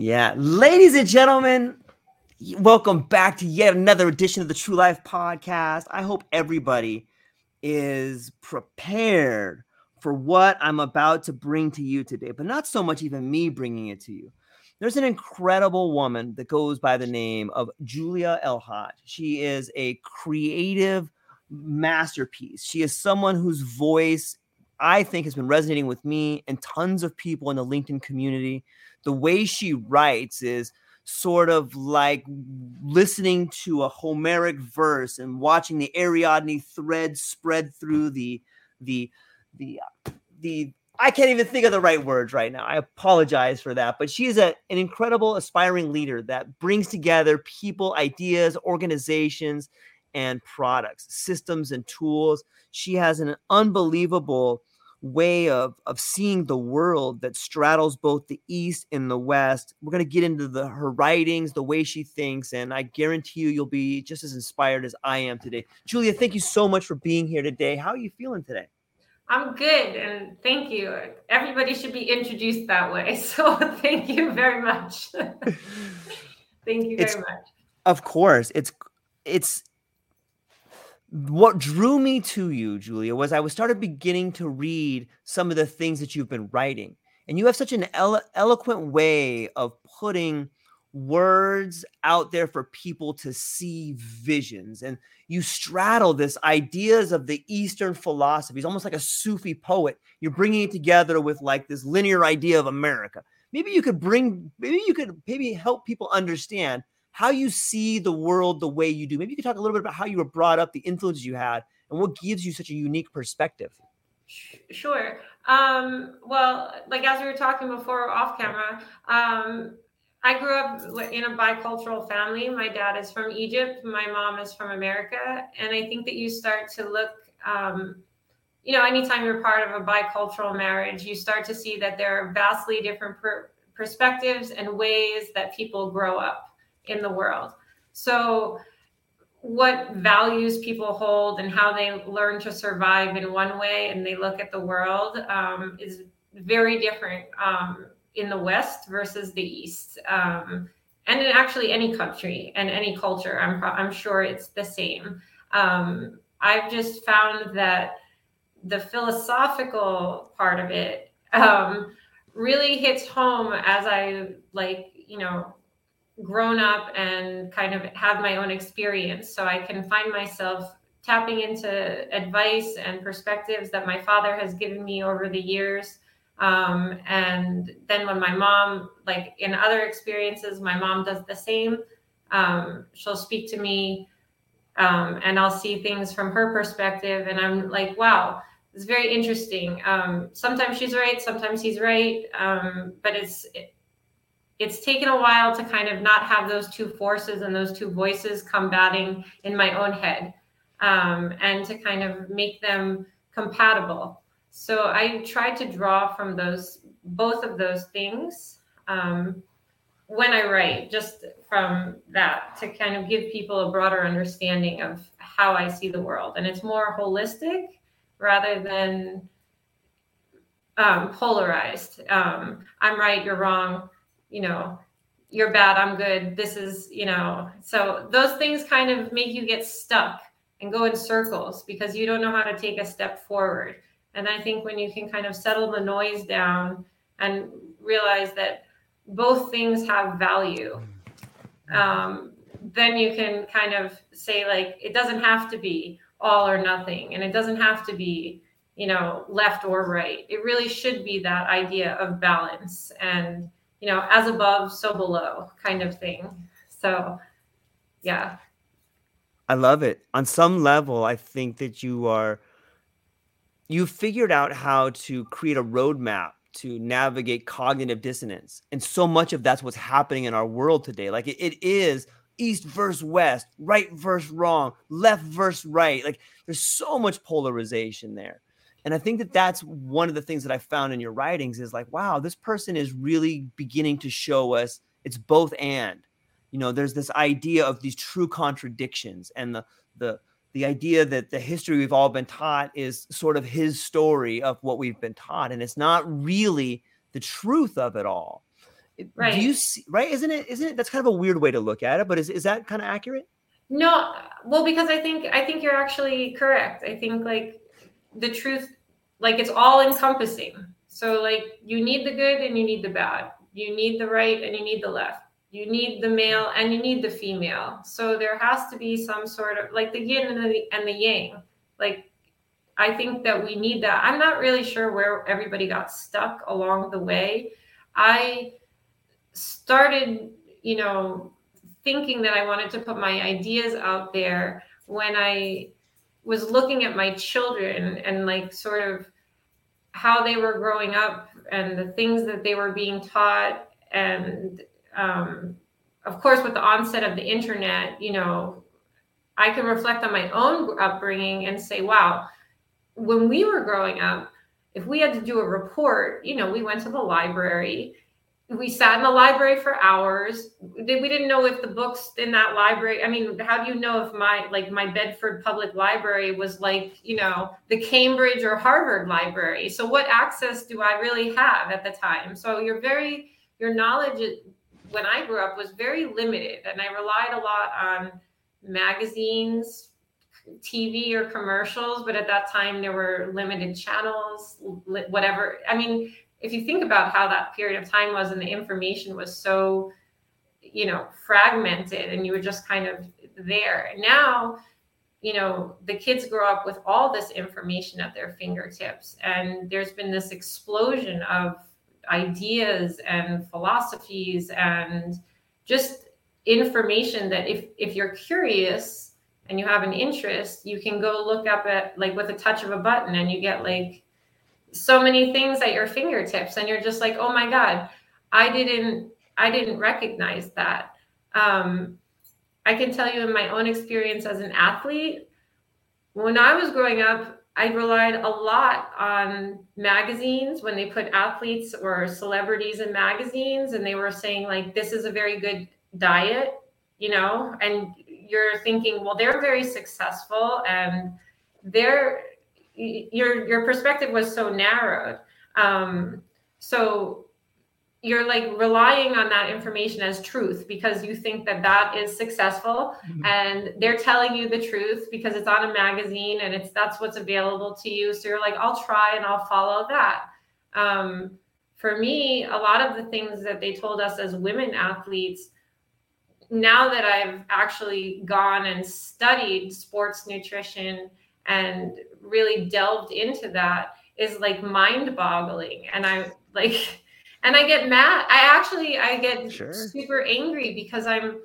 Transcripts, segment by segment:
Yeah, ladies and gentlemen, welcome back to yet another edition of the True Life Podcast. I hope everybody is prepared for what I'm about to bring to you today, but not so much even me bringing it to you. There's an incredible woman that goes by the name of Julia El-Haj. She is a creative masterpiece. She is someone whose voice I think has been resonating with me and tons of people in the LinkedIn community the way she writes is sort of like listening to a Homeric verse and watching the Ariadne thread spread through the the the the I can't even think of the right words right now. I apologize for that. But she is a, an incredible aspiring leader that brings together people, ideas, organizations, and products, systems, and tools. She has an unbelievable way of of seeing the world that straddles both the east and the west. We're going to get into the her writings the way she thinks and i guarantee you you'll be just as inspired as i am today. Julia thank you so much for being here today. How are you feeling today? I'm good and thank you. Everybody should be introduced that way so thank you very much. Thank you very it's, much. Of course it's it's what drew me to you, Julia, was I was started beginning to read some of the things that you've been writing, and you have such an elo- eloquent way of putting words out there for people to see visions. And you straddle this ideas of the eastern philosophies almost like a sufi poet. You're bringing it together with like this linear idea of america. Maybe you could bring maybe you could maybe help people understand how you see the world the way you do. Maybe you could talk a little bit about how you were brought up, the influences you had, and what gives you such a unique perspective. Sure. Um, well, like as we were talking before off camera, um, I grew up in a bicultural family. My dad is from Egypt, my mom is from America. And I think that you start to look, um, you know, anytime you're part of a bicultural marriage, you start to see that there are vastly different per- perspectives and ways that people grow up in the world. So, what values people hold and how they learn to survive in one way and they look at the world um, is very different um, in the West versus the East. Um, and in actually any country and any culture, I'm, I'm sure it's the same. Um, I've just found that the philosophical part of it um, really hits home as I like, you know, grown up and kind of have my own experience. So i can find myself tapping into advice and perspectives that my father has given me over the years. Um, and then when my mom like in other experiences my mom does the same. Um, she'll speak to me um, and i'll see things from her perspective and i'm like wow it's very interesting. Um, sometimes she's right sometimes he's right um, but it's it, it's taken a while to kind of not have those two forces and those two voices combating in my own head um, and to kind of make them compatible so i tried to draw from those both of those things um, when i write just from that to kind of give people a broader understanding of how i see the world and it's more holistic rather than um, polarized. Um, I'm right, you're wrong. You know, you're bad, I'm good. This is, you know, so those things kind of make you get stuck and go in circles because you don't know how to take a step forward. And I think when you can kind of settle the noise down and realize that both things have value, um, then you can kind of say, like, it doesn't have to be all or nothing, and it doesn't have to be you know, left or right. It really should be that idea of balance and, you know, as above, so below kind of thing. So, yeah. I love it. On some level, I think that you are, you figured out how to create a roadmap to navigate cognitive dissonance. And so much of that's what's happening in our world today. Like it, it is east versus west, right versus wrong, left versus right. Like there's so much polarization there. And I think that that's one of the things that I found in your writings is like, wow, this person is really beginning to show us it's both and. You know, there's this idea of these true contradictions and the the the idea that the history we've all been taught is sort of his story of what we've been taught and it's not really the truth of it all. Right. Do you see right? Isn't it isn't it that's kind of a weird way to look at it, but is, is that kind of accurate? No, well, because I think I think you're actually correct. I think like the truth like it's all encompassing. So like you need the good and you need the bad. You need the right and you need the left. You need the male and you need the female. So there has to be some sort of like the yin and the, and the yang. Like i think that we need that. I'm not really sure where everybody got stuck along the way. I started you know thinking that i wanted to put my ideas out there when i was looking at my children and like sort of how they were growing up and the things that they were being taught. And um, of course with the onset of the internet you know i can reflect on my own upbringing and say wow when we were growing up if we had to do a report you know we went to the library we sat in the library for hours. We didn't know if the books in that library i mean how do you know if my like my bedford public library was like you know the cambridge or harvard library? So what access do i really have at the time? So you're very your knowledge uh, when i grew up was very limited and i relied a lot on magazines tv or commercials but at that time there were limited channels whatever. I mean if you think about how that period of time was and the information was so you know fragmented and you were just kind of there now you know the kids grow up with all this information at their fingertips and there's been this explosion of ideas and philosophies and just information that if if you're curious and you have an interest you can go look up at like with a touch of a button and you get like so many things at your fingertips and you're just like oh my god i didn't i didn't recognize that. Um, i can tell you in my own experience as an athlete when i was growing up i relied a lot on magazines when they put athletes or celebrities in magazines and they were saying like this is a very good diet you know and you're thinking well they're very successful and they're your your perspective was so narrowed. Um, so you're like relying on that information as truth because you think that that is successful mm-hmm. and they're telling you the truth because it's on a magazine and it's that's what's available to you. So you're like i'll try and i'll follow that. Um, for me a lot of the things that they told us as women athletes now that i've actually gone and studied sports nutrition and really delved into that is like mind boggling and i like and i get mad i actually i get sure. super angry because i'm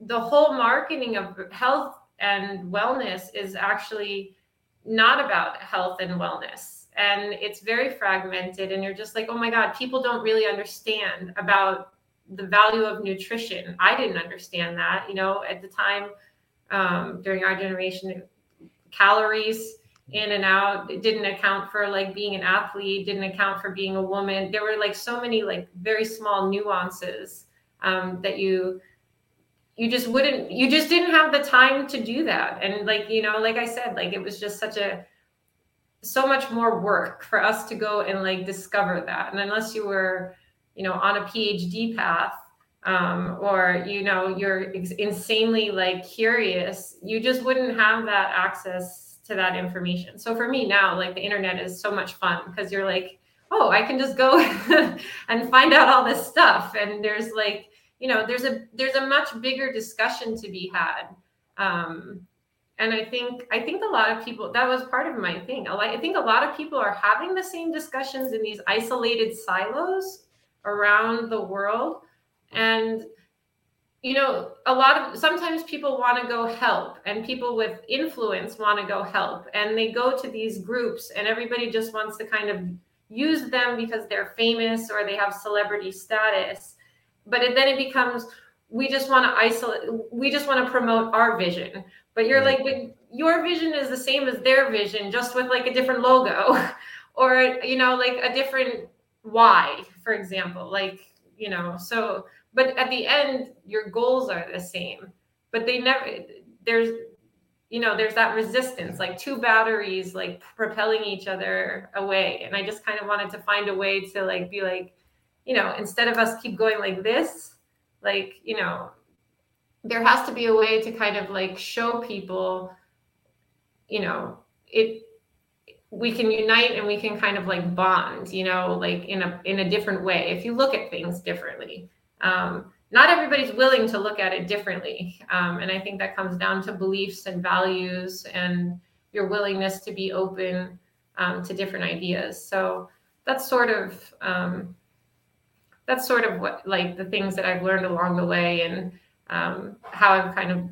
the whole marketing of health and wellness is actually not about health and wellness and it's very fragmented and you're just like oh my god people don't really understand about the value of nutrition. I didn't understand that, you know, at the time um, during our generation, calories in and out. It didn't account for like being an athlete didn't account for being a woman. There were like so many like very small nuances um, that you you just wouldn't you just didn't have the time to do that. And like you know like i said like it was just such a so much more work for us to go and like discover that. And unless you were you know on a phd path um, or you know you're insanely like curious you just wouldn't have that access to that information. So for me now like the internet is so much fun because you're like oh i can just go and find out all this stuff. And there's like you know there's a there's a much bigger discussion to be had. Um, and i think i think a lot of people that was part of my thing. I think a lot of people are having the same discussions in these isolated silos around the world and you know a lot of sometimes people want to go help and people with influence want to go help and they go to these groups and everybody just wants to kind of use them because they're famous or they have celebrity status. But it, then it becomes we just want to isolate we just want to promote our vision. But you're like but your vision is the same as their vision just with like a different logo or you know like a different why for example like you know so but at the end your goals are the same but they never there's you know there's that resistance like two batteries like propelling each other away and i just kind of wanted to find a way to like be like you know, instead of us keep going like this, like, you know, there has to be a way to kind of like show people, you know, it we can unite and we can kind of like bond, you know, like in a in a different way if you look at things differently. Um, not everybody's willing to look at it differently. Um, and I think that comes down to beliefs and values and your willingness to be open um, to different ideas. So that's sort of um, that's sort of what like the things that I've learned along the way and um, how I've kind of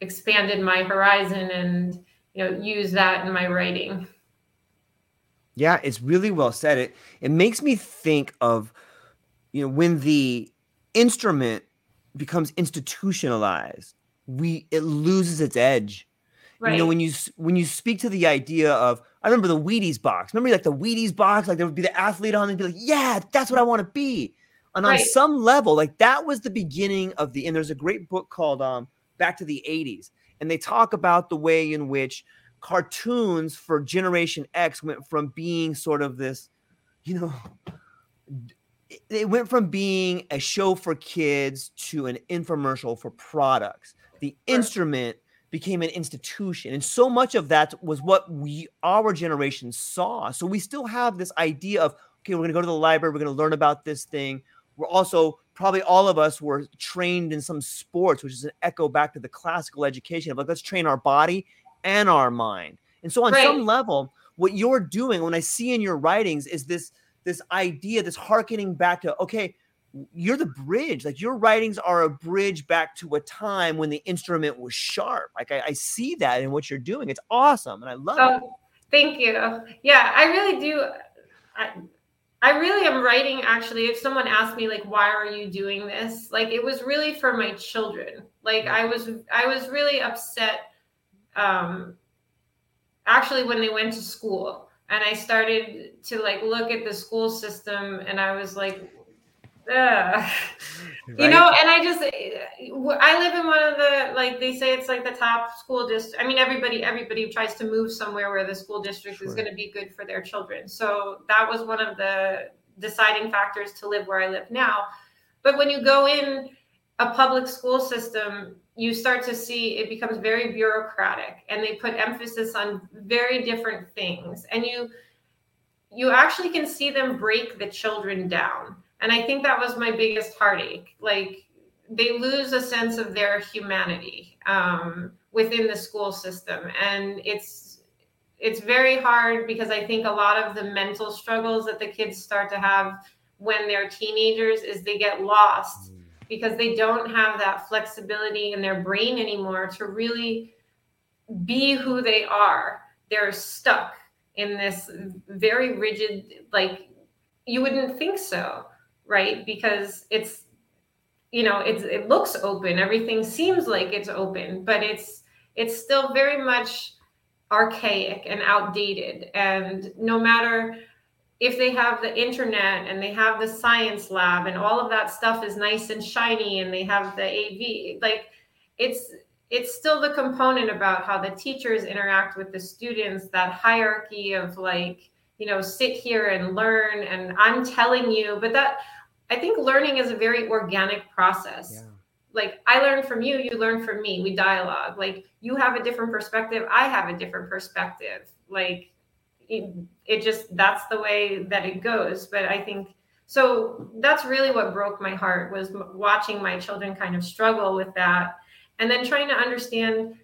expanded my horizon and you know use that in my writing. Yeah, it's really well said. It it makes me think of you know when the instrument becomes institutionalized, we it loses its edge. Right. You know when you when you speak to the idea of I remember the Wheaties box. Remember like the Wheaties box, like there would be the athlete on and be like, yeah, that's what I want to be. And right. on some level, like that was the beginning of the, and there's a great book called um, Back to the 80s. And they talk about the way in which cartoons for Generation X went from being sort of this, you know, it went from being a show for kids to an infomercial for products. The instrument became an institution. And so much of that was what we, our generation saw. So we still have this idea of, okay, we're going to go to the library, we're going to learn about this thing, we're also probably all of us were trained in some sports, which is an echo back to the classical education of like, let's train our body and our mind. And so on right. some level, what you're doing when I see in your writings is this this idea, this harkening back to okay, you're the bridge. Like your writings are a bridge back to a time when the instrument was sharp. Like I, I see that in what you're doing. It's awesome, and I love oh, it. Thank you. Yeah, I really do. I, I really am writing actually. If someone asked me like, why are you doing this? Like it was really for my children. Like I was I was really upset um actually when they went to school and I started to like look at the school system and I was like Right. You know, and I just I live in one of the like they say it's like the top school district. I mean, everybody everybody tries to move somewhere where the school district sure. is going to be good for their children. So that was one of the deciding factors to live where I live now. But when you go in a public school system, you start to see it becomes very bureaucratic and they put emphasis on very different things and you you actually can see them break the children down and I think that was my biggest heartache. Like they lose a sense of their humanity um, within the school system. And it's it's very hard because I think a lot of the mental struggles that the kids start to have when they're teenagers is they get lost. Because they don't have that flexibility in their brain anymore to really be who they are. They're stuck in this very rigid, like, you wouldn't think so right? Because it's you know it's it looks open everything seems like it's open but it's it's still very much archaic and outdated and no matter if they have the internet and they have the science lab and all of that stuff is nice and shiny and they have the AV like it's it's still the component about how the teachers interact with the students that hierarchy of like you know sit here and learn and i'm telling you but that i think learning is a very organic process. Yeah. like i learn from you you learn from me we dialogue. Like you have a different perspective i have a different perspective. Like it, it just that's the way that it goes but i think so that's really what broke my heart was watching my children kind of struggle with that and then trying to understand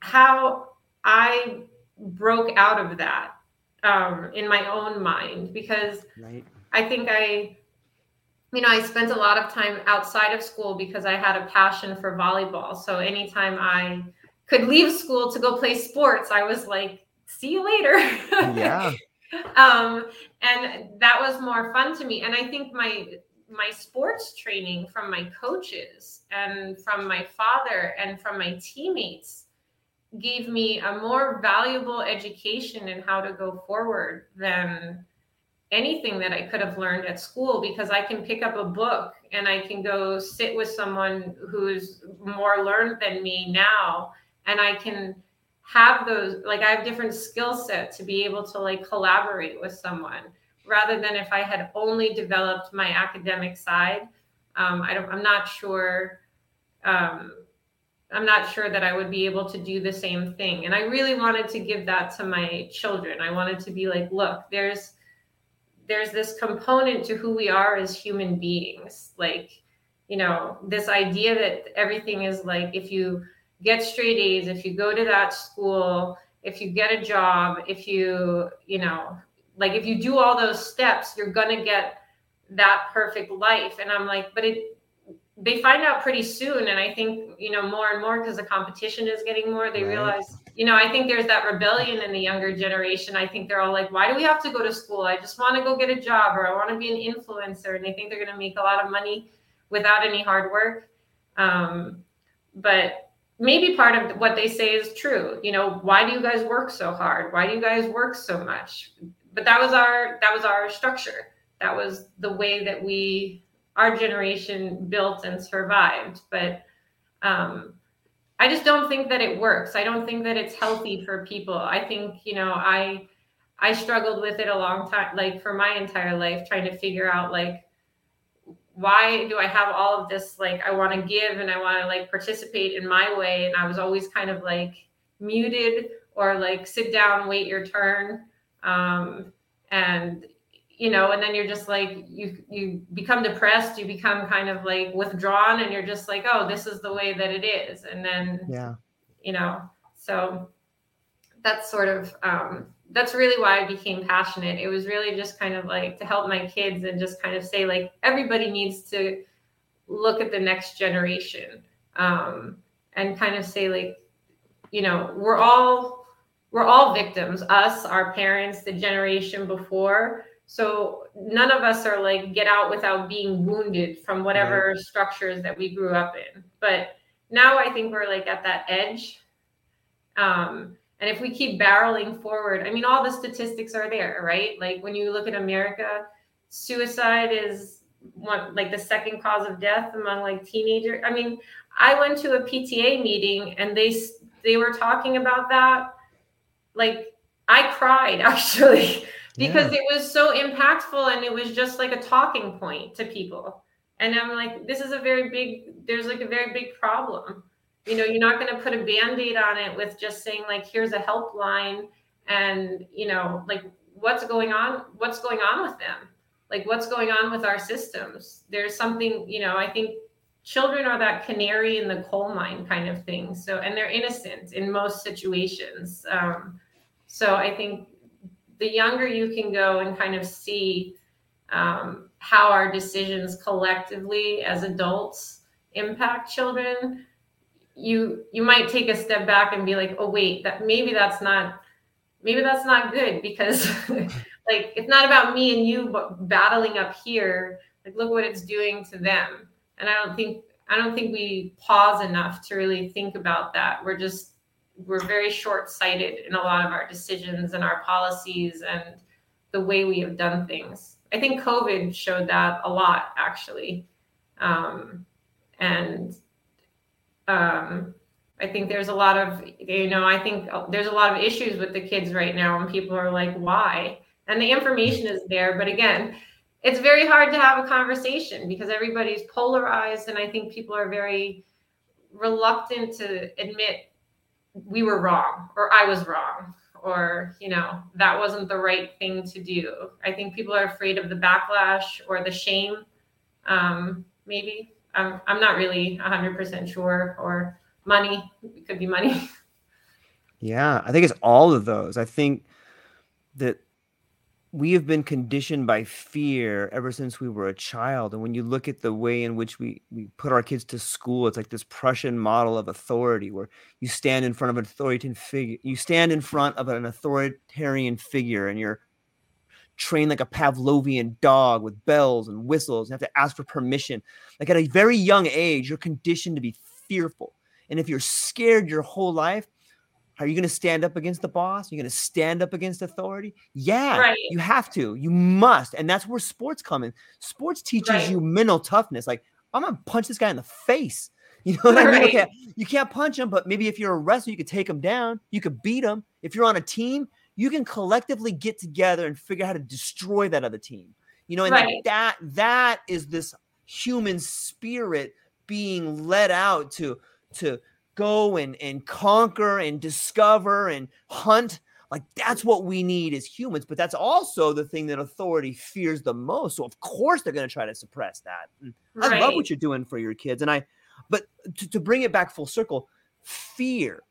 how i broke out of that um, in my own mind because right. I think I, you know, I spent a lot of time outside of school because I had a passion for volleyball. So anytime I could leave school to go play sports, I was like, see you later. Yeah. um, and that was more fun to me. And I think my my sports training from my coaches and from my father and from my teammates gave me a more valuable education in how to go forward than anything that I could have learned at school because I can pick up a book and I can go sit with someone who's more learned than me now and I can have those like I have different skill set to be able to like collaborate with someone rather than if I had only developed my academic side um, I don't I'm not sure um, I'm not sure that I would be able to do the same thing. And I really wanted to give that to my children. I wanted to be like, look, there's there's this component to who we are as human beings. Like, you know, this idea that everything is like if you get straight A's, if you go to that school, if you get a job, if you, you know, like if you do all those steps, you're gonna get that perfect life. And I'm like, but it they find out pretty soon. And i think you know more and more because the competition is getting more they right. realize you know i think there's that rebellion in the younger generation. I think they're all like why do we have to go to school? I just want to go get a job or i want to be an influencer. And they think they're going to make a lot of money without any hard work. Um, but maybe part of what they say is true you know why do you guys work so hard why do you guys work so much but that was our that was our structure that was the way that we our generation built and survived. But um, I just don't think that it works. I don't think that it's healthy for people. I think you know I I struggled with it a long time, like for my entire life, trying to figure out like why do I have all of this? Like I want to give and I want to like participate in my way, and I was always kind of like muted or like sit down, wait your turn. Um, and you know and then you're just like you you become depressed you become kind of like withdrawn and you're just like oh this is the way that it is and then yeah you know so that's sort of um that's really why i became passionate it was really just kind of like to help my kids and just kind of say like everybody needs to look at the next generation um and kind of say like you know we're all we're all victims us our parents the generation before so none of us are like get out without being wounded from whatever right. structures that we grew up in. But now I think we're like at that edge. Um, and if we keep barreling forward, I mean, all the statistics are there, right? Like when you look at America, suicide is one like the second cause of death among like teenagers. I mean, I went to a PTA meeting and they they were talking about that. Like I cried actually because yeah. it was so impactful and it was just like a talking point to people. And I'm like, this is a very big, there's like a very big problem. You know, you're not going to put a band aid on it with just saying, like, here's a helpline and, you know, like what's going on, what's going on with them? Like, what's going on with our systems? There's something, you know, I think children are that canary in the coal mine kind of thing. So, and they're innocent in most situations. Um, so I think the younger you can go and kind of see um, how our decisions collectively as adults impact children you you might take a step back and be like oh wait that maybe that's not maybe that's not good because like it's not about me and you but battling up here like look what it's doing to them and I don't think I don't think we pause enough to really think about that. We're just we're very short-sighted in a lot of our decisions and our policies and the way we have done things. I think COVID showed that a lot, actually, um, and um, I think there's a lot of you know I think there's a lot of issues with the kids right now, and people are like, why? And the information is there, but again, it's very hard to have a conversation because everybody's polarized, and I think people are very reluctant to admit we were wrong or I was wrong or you know that wasn't the right thing to do. I think people are afraid of the backlash or the shame. Um, maybe I'm I'm not really hundred percent sure. Or money, it could be money. Yeah, I think it's all of those. I think that we have been conditioned by fear ever since we were a child and when you look at the way in which we we put our kids to school it's like this prussian model of authority where you stand in front of an authoritarian figure you stand in front of an authoritarian figure and you're trained like a pavlovian dog with bells and whistles you have to ask for permission like at a very young age you're conditioned to be fearful and if you're scared your whole life are you going to stand up against the boss? Are you going to stand up against authority? Yeah, right. you have to. You must. And that's where sports come in. Sports teaches right. you mental toughness. Like, I'm going to punch this guy in the face. You know what right. I mean? Okay, you can't punch him, but maybe if you're a wrestler, you could take him down. You could beat him. If you're on a team, you can collectively get together and figure out how to destroy that other team. You know, and right. that that is this human spirit being let out to to go and and conquer and discover and hunt like that's what we need as humans but that's also the thing that authority fears the most so of course they're going to try to suppress that right. i love what you're doing for your kids and i but to, to bring it back full circle fear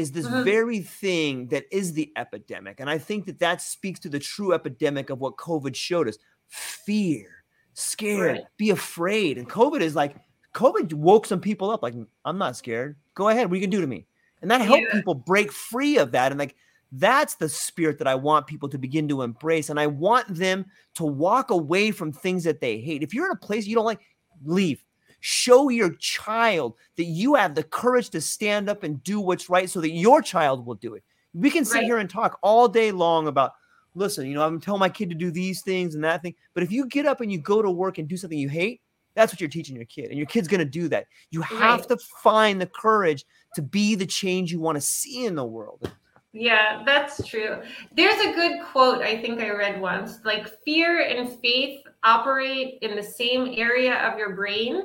is this uh-huh. very thing that is the epidemic and i think that that speaks to the true epidemic of what covid showed us fear scared right. be afraid and covid is like COVID woke some people up. Like, I'm not scared. Go ahead. What are you gonna do to me? And that helped yeah. people break free of that. And like, that's the spirit that I want people to begin to embrace. And I want them to walk away from things that they hate. If you're in a place you don't like, leave. Show your child that you have the courage to stand up and do what's right so that your child will do it. We can sit right. here and talk all day long about, listen, you know, I'm telling my kid to do these things and that thing. But if you get up and you go to work and do something you hate, that's what you're teaching your kid. And your kid's going to do that. You have right. to find the courage to be the change you want to see in the world. Yeah, that's true. There's a good quote I think I read once like, fear and faith operate in the same area of your brain.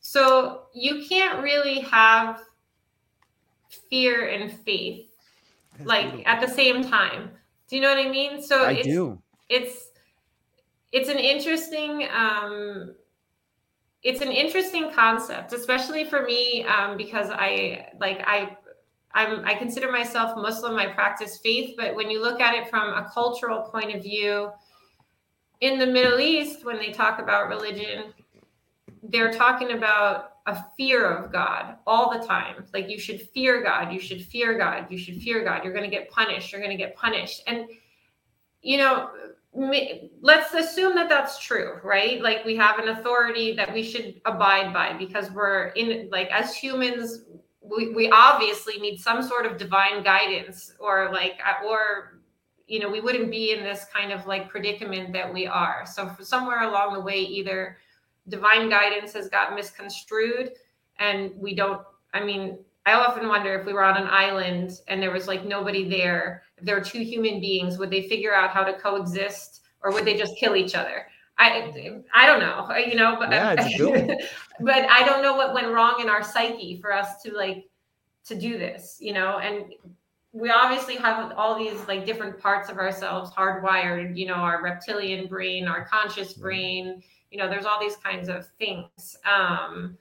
So you can't really have fear and faith that's like beautiful. at the same time. Do you know what I mean? So I it's, do. It's it's an interesting um it's an interesting concept, especially for me, um, because I like I I'm I consider myself Muslim. I practice faith, but when you look at it from a cultural point of view, in the Middle East, when they talk about religion, they're talking about a fear of God all the time. Like you should fear God, you should fear God, you should fear God. You're going to get punished. You're going to get punished. And you know, let's assume that that's true right like we have an authority that we should abide by because we're in like as humans we, we obviously need some sort of divine guidance or like uh, or you know we wouldn't be in this kind of like predicament that we are so somewhere along the way either divine guidance has got misconstrued and we don't i mean I often wonder if we were on an island and there was like nobody there, if there were two human beings, would they figure out how to coexist or would they just kill each other? I I don't know, you know, but yeah, it's but I don't know what went wrong in our psyche for us to like to do this, you know, and we obviously have all these like different parts of ourselves hardwired, you know, our reptilian brain, our conscious brain, you know, there's all these kinds of things. Um,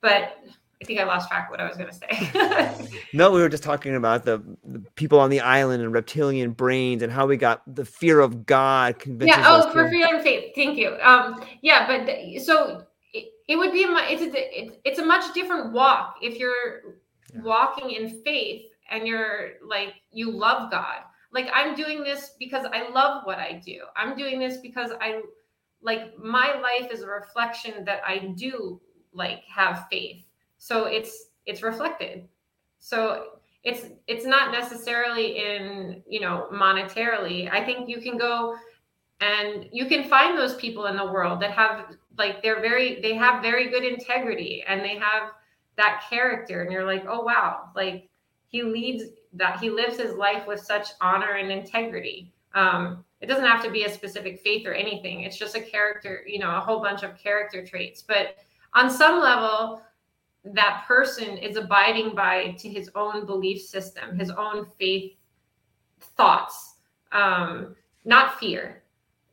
but I think I lost track of what I was going to say. no, we were just talking about the, the, people on the island and reptilian brains and how we got the fear of God. Yeah. Oh, for fear and faith. Thank you. Um, yeah, but so it, it would be a, it's a, it's a much different walk if you're yeah. walking in faith and you're like you love God. Like I'm doing this because I love what I do. I'm doing this because I like my life is a reflection that I do like have faith. So it's it's reflected. So it's it's not necessarily in you know monetarily. I think you can go and you can find those people in the world that have like they're very they have very good integrity and they have that character and you're like oh wow. Like he leads that he lives his life with such honor and integrity um it doesn't have to be a specific faith or anything. It's just a character you know a whole bunch of character traits. But on some level that person is abiding by to his own belief system his own faith thoughts um not fear.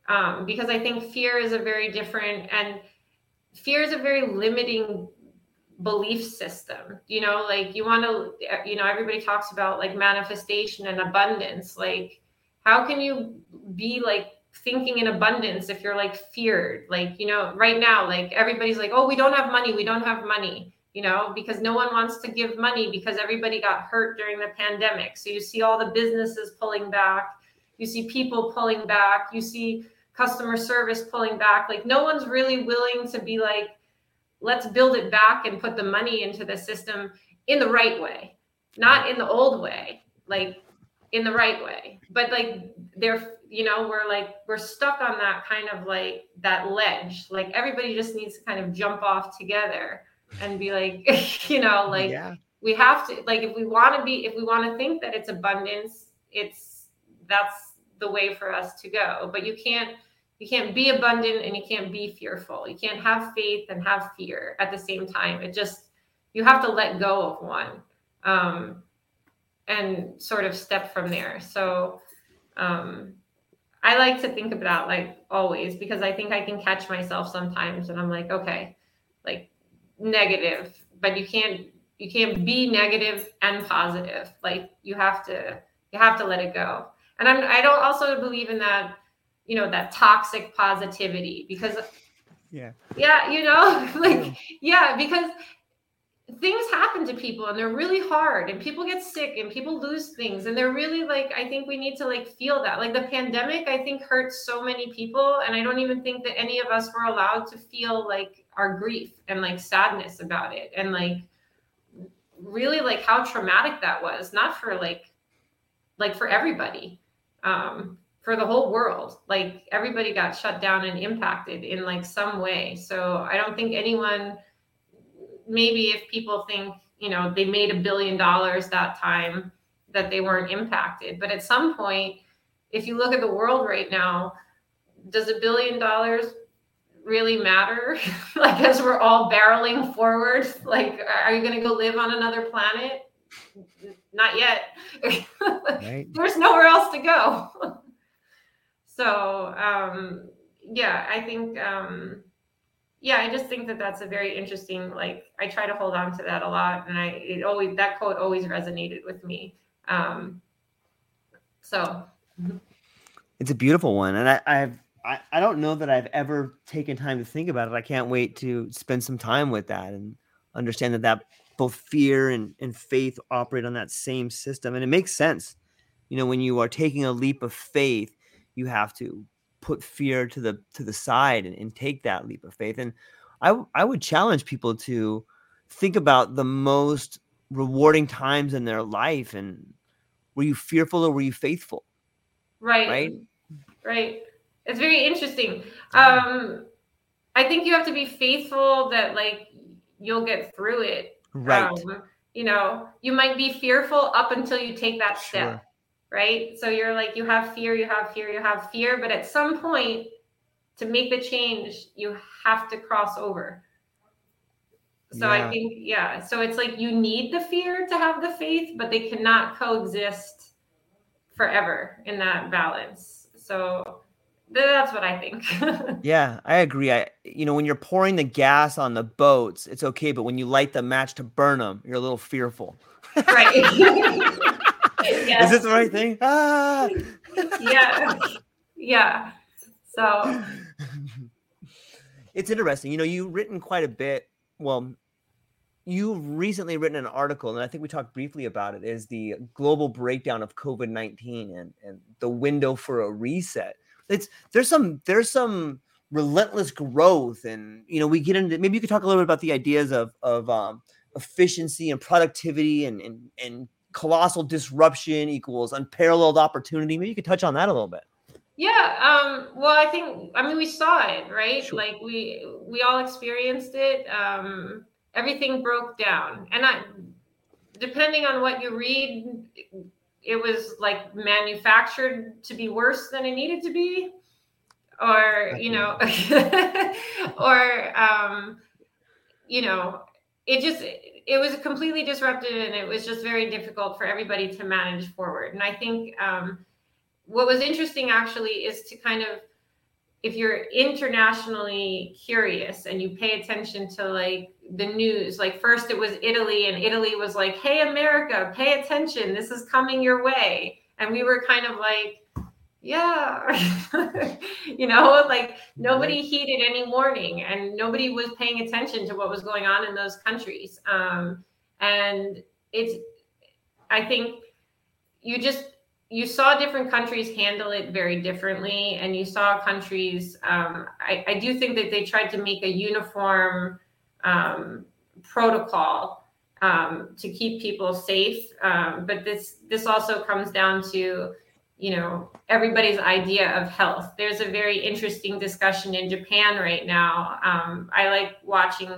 Um because i think fear is a very different and fear is a very limiting belief system. You know like you want to you know everybody talks about like manifestation and abundance. Like how can you be like thinking in abundance if you're like feared? Like you know right now like everybody's like oh we don't have money we don't have money you know because no one wants to give money because everybody got hurt during the pandemic. So you see all the businesses pulling back you see people pulling back you see customer service pulling back. Like no one's really willing to be like let's build it back and put the money into the system in the right way not in the old way. Like in the right way. But like they're you know we're like we're stuck on that kind of like that ledge. Like everybody just needs to kind of jump off together and be like you know like yeah. we have to like if we want to be if we want to think that it's abundance it's that's the way for us to go. But you can't you can't be abundant and you can't be fearful. You can't have faith and have fear at the same time. It just you have to let go of one. Um, and sort of step from there. So um, i like to think about like always because i think i can catch myself sometimes and i'm like okay like negative but you can't you can't be negative and positive. Like you have to you have to let it go. And I'm, i don't also believe in that you know that toxic positivity because yeah. Yeah you know like yeah. because things happen to people and they're really hard and people get sick and people lose things and they're really like i think we need to like feel that like the pandemic i think hurts so many people and i don't even think that any of us were allowed to feel like our grief and like sadness about it and like really like how traumatic that was not for like like for everybody um for the whole world. Like everybody got shut down and impacted in like some way. So I don't think anyone, maybe if people think, you know, they made a billion dollars that time, that they weren't impacted. But at some point, if you look at the world right now, does a billion dollars really matter? like as we're all barreling forward, like are you going to go live on another planet? Not yet. Right. There's nowhere else to go. So um, yeah, I think um, yeah, I just think that that's a very interesting. Like I try to hold on to that a lot, and I it always that quote always resonated with me. Um, so it's a beautiful one, and I, I've I, I don't know that I've ever taken time to think about it. I can't wait to spend some time with that and understand that that both fear and, and faith operate on that same system. And it makes sense. You know, when you are taking a leap of faith, you have to put fear to the to the side and, and take that leap of faith. And I, I would challenge people to think about the most rewarding times in their life and were you fearful or were you faithful? Right. Right? Right. It's very interesting. Um i think you have to be faithful that like you'll get through it. Right. Um, you know you might be fearful up until you take that step. Sure right? So you're like, you have fear, you have fear, you have fear, but at some point, to make the change, you have to cross over. So yeah. I think, yeah. So it's like you need the fear to have the faith, but they cannot coexist forever in that balance. So that's what I think. yeah, I agree. I, you know, when you're pouring the gas on the boats, it's okay, but when you light the match to burn them, you're a little fearful. right. Is this the right thing? Ah. yeah. Yeah. So it's interesting. You know, you've written quite a bit. Well, you've recently written an article, and I think we talked briefly about it, is the global breakdown of COVID-19 and, and the window for a reset. It's there's some there's some relentless growth and you know we get into maybe you could talk a little bit about the ideas of of um, efficiency and productivity and, and and colossal disruption equals unparalleled opportunity. Maybe you could touch on that a little bit. Yeah um well i think i mean we saw it right? Sure. like we we all experienced it. Um everything broke down. And i depending on what you read it was like manufactured to be worse than it needed to be. Or you know or um you know it just it was completely disrupted and it was just very difficult for everybody to manage forward. And i think um what was interesting actually is to kind of if you're internationally curious and you pay attention to like the news like first it was italy and italy was like hey america pay attention. This is coming your way. And we were kind of like yeah. You know like nobody heeded any warning and nobody was paying attention to what was going on in those countries. Um, and it's i think you just you saw different countries handle it very differently and you saw countries um, I, I, do think that they tried to make a uniform um, protocol um, to keep people safe. Um, but this this also comes down to you know everybody's idea of health. There's a very interesting discussion in japan right now. Um, i like watching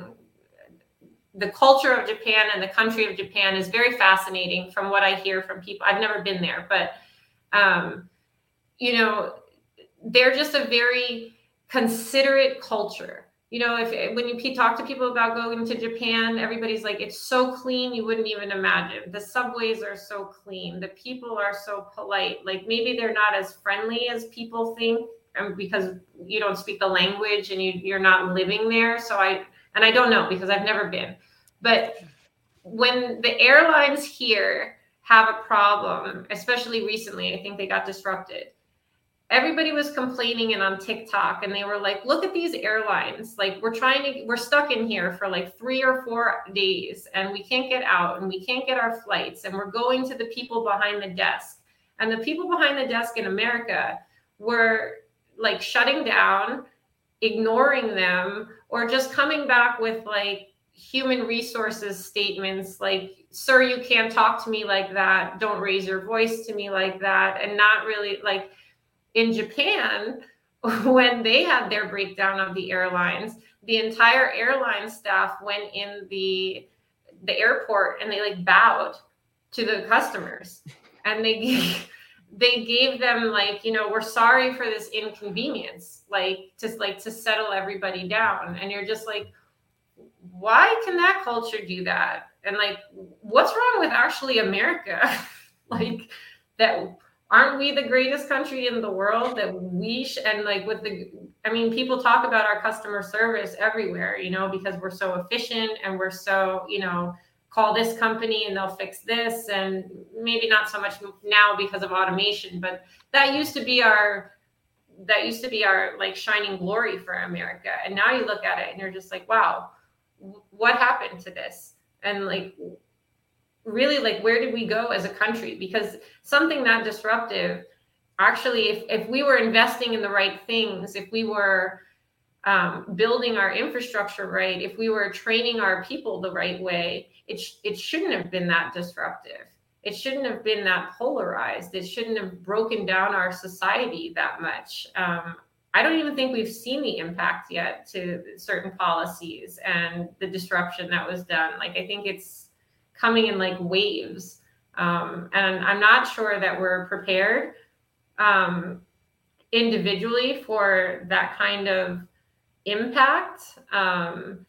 the culture of japan and the country of japan is very fascinating from what i hear from people. I've never been there but um, you know they're just a very considerate culture you know, if when you talk to people about going to Japan, everybody's like, it's so clean, you wouldn't even imagine. The subways are so clean, the people are so polite. Like maybe they're not as friendly as people think, um, because you don't speak the language and you you're not living there. So I and I don't know because I've never been, but when the airlines here have a problem, especially recently, I think they got disrupted everybody was complaining and on TikTok and they were like, look at these airlines. Like we're trying to we're stuck in here for like 3 or 4 days and we can't get out and we can't get our flights and we're going to the people behind the desk. And the people behind the desk in America were like shutting down, ignoring them or just coming back with like human resources statements like sir you can't talk to me like that don't raise your voice to me like that and not really like in Japan, when they had their breakdown of the airlines, the entire airline staff went in the the airport and they like bowed to the customers. And they gave, they gave them like you know we're sorry for this inconvenience like just like to settle everybody down. And you're just like why can that culture do that? And like what's wrong with actually america? Like that aren't we the greatest country in the world that we sh- and like with the i mean people talk about our customer service everywhere you know because we're so efficient and we're so you know call this company and they'll fix this and maybe not so much now because of automation but that used to be our that used to be our like shining glory for america. And now you look at it and you're just like wow what happened to this? And like really like where did we go as a country? Because something that disruptive actually if, if we were investing in the right things if we were um, building our infrastructure right if we were training our people the right way it, sh- it shouldn't have been that disruptive. It shouldn't have been that polarized. It shouldn't have broken down our society that much. Um, i don't even think we've seen the impact yet to certain policies and the disruption that was done. Like i think it's coming in like waves. Um, and I'm not sure that we're prepared um, individually for that kind of impact. Um,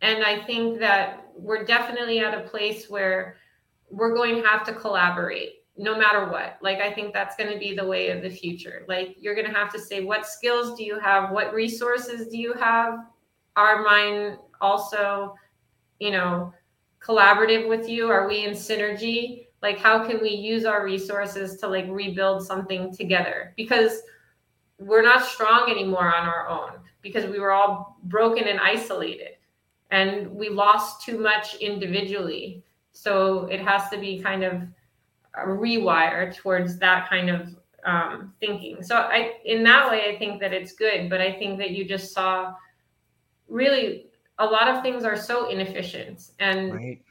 and I think that we're definitely at a place where we're going to have to collaborate no matter what. Like, I think that's going to be the way of the future. Like, you're going to have to say, what skills do you have? What resources do you have? Are mine also, you know, collaborative with you? Are we in synergy? Like, how can we use our resources to like rebuild something together? Because we're not strong anymore on our own because we were all broken and isolated and we lost too much individually. So it has to be kind of a rewire towards that kind of um, thinking. So I, in that way, I think that it's good. But I think that you just saw really a lot of things are so inefficient and. Right.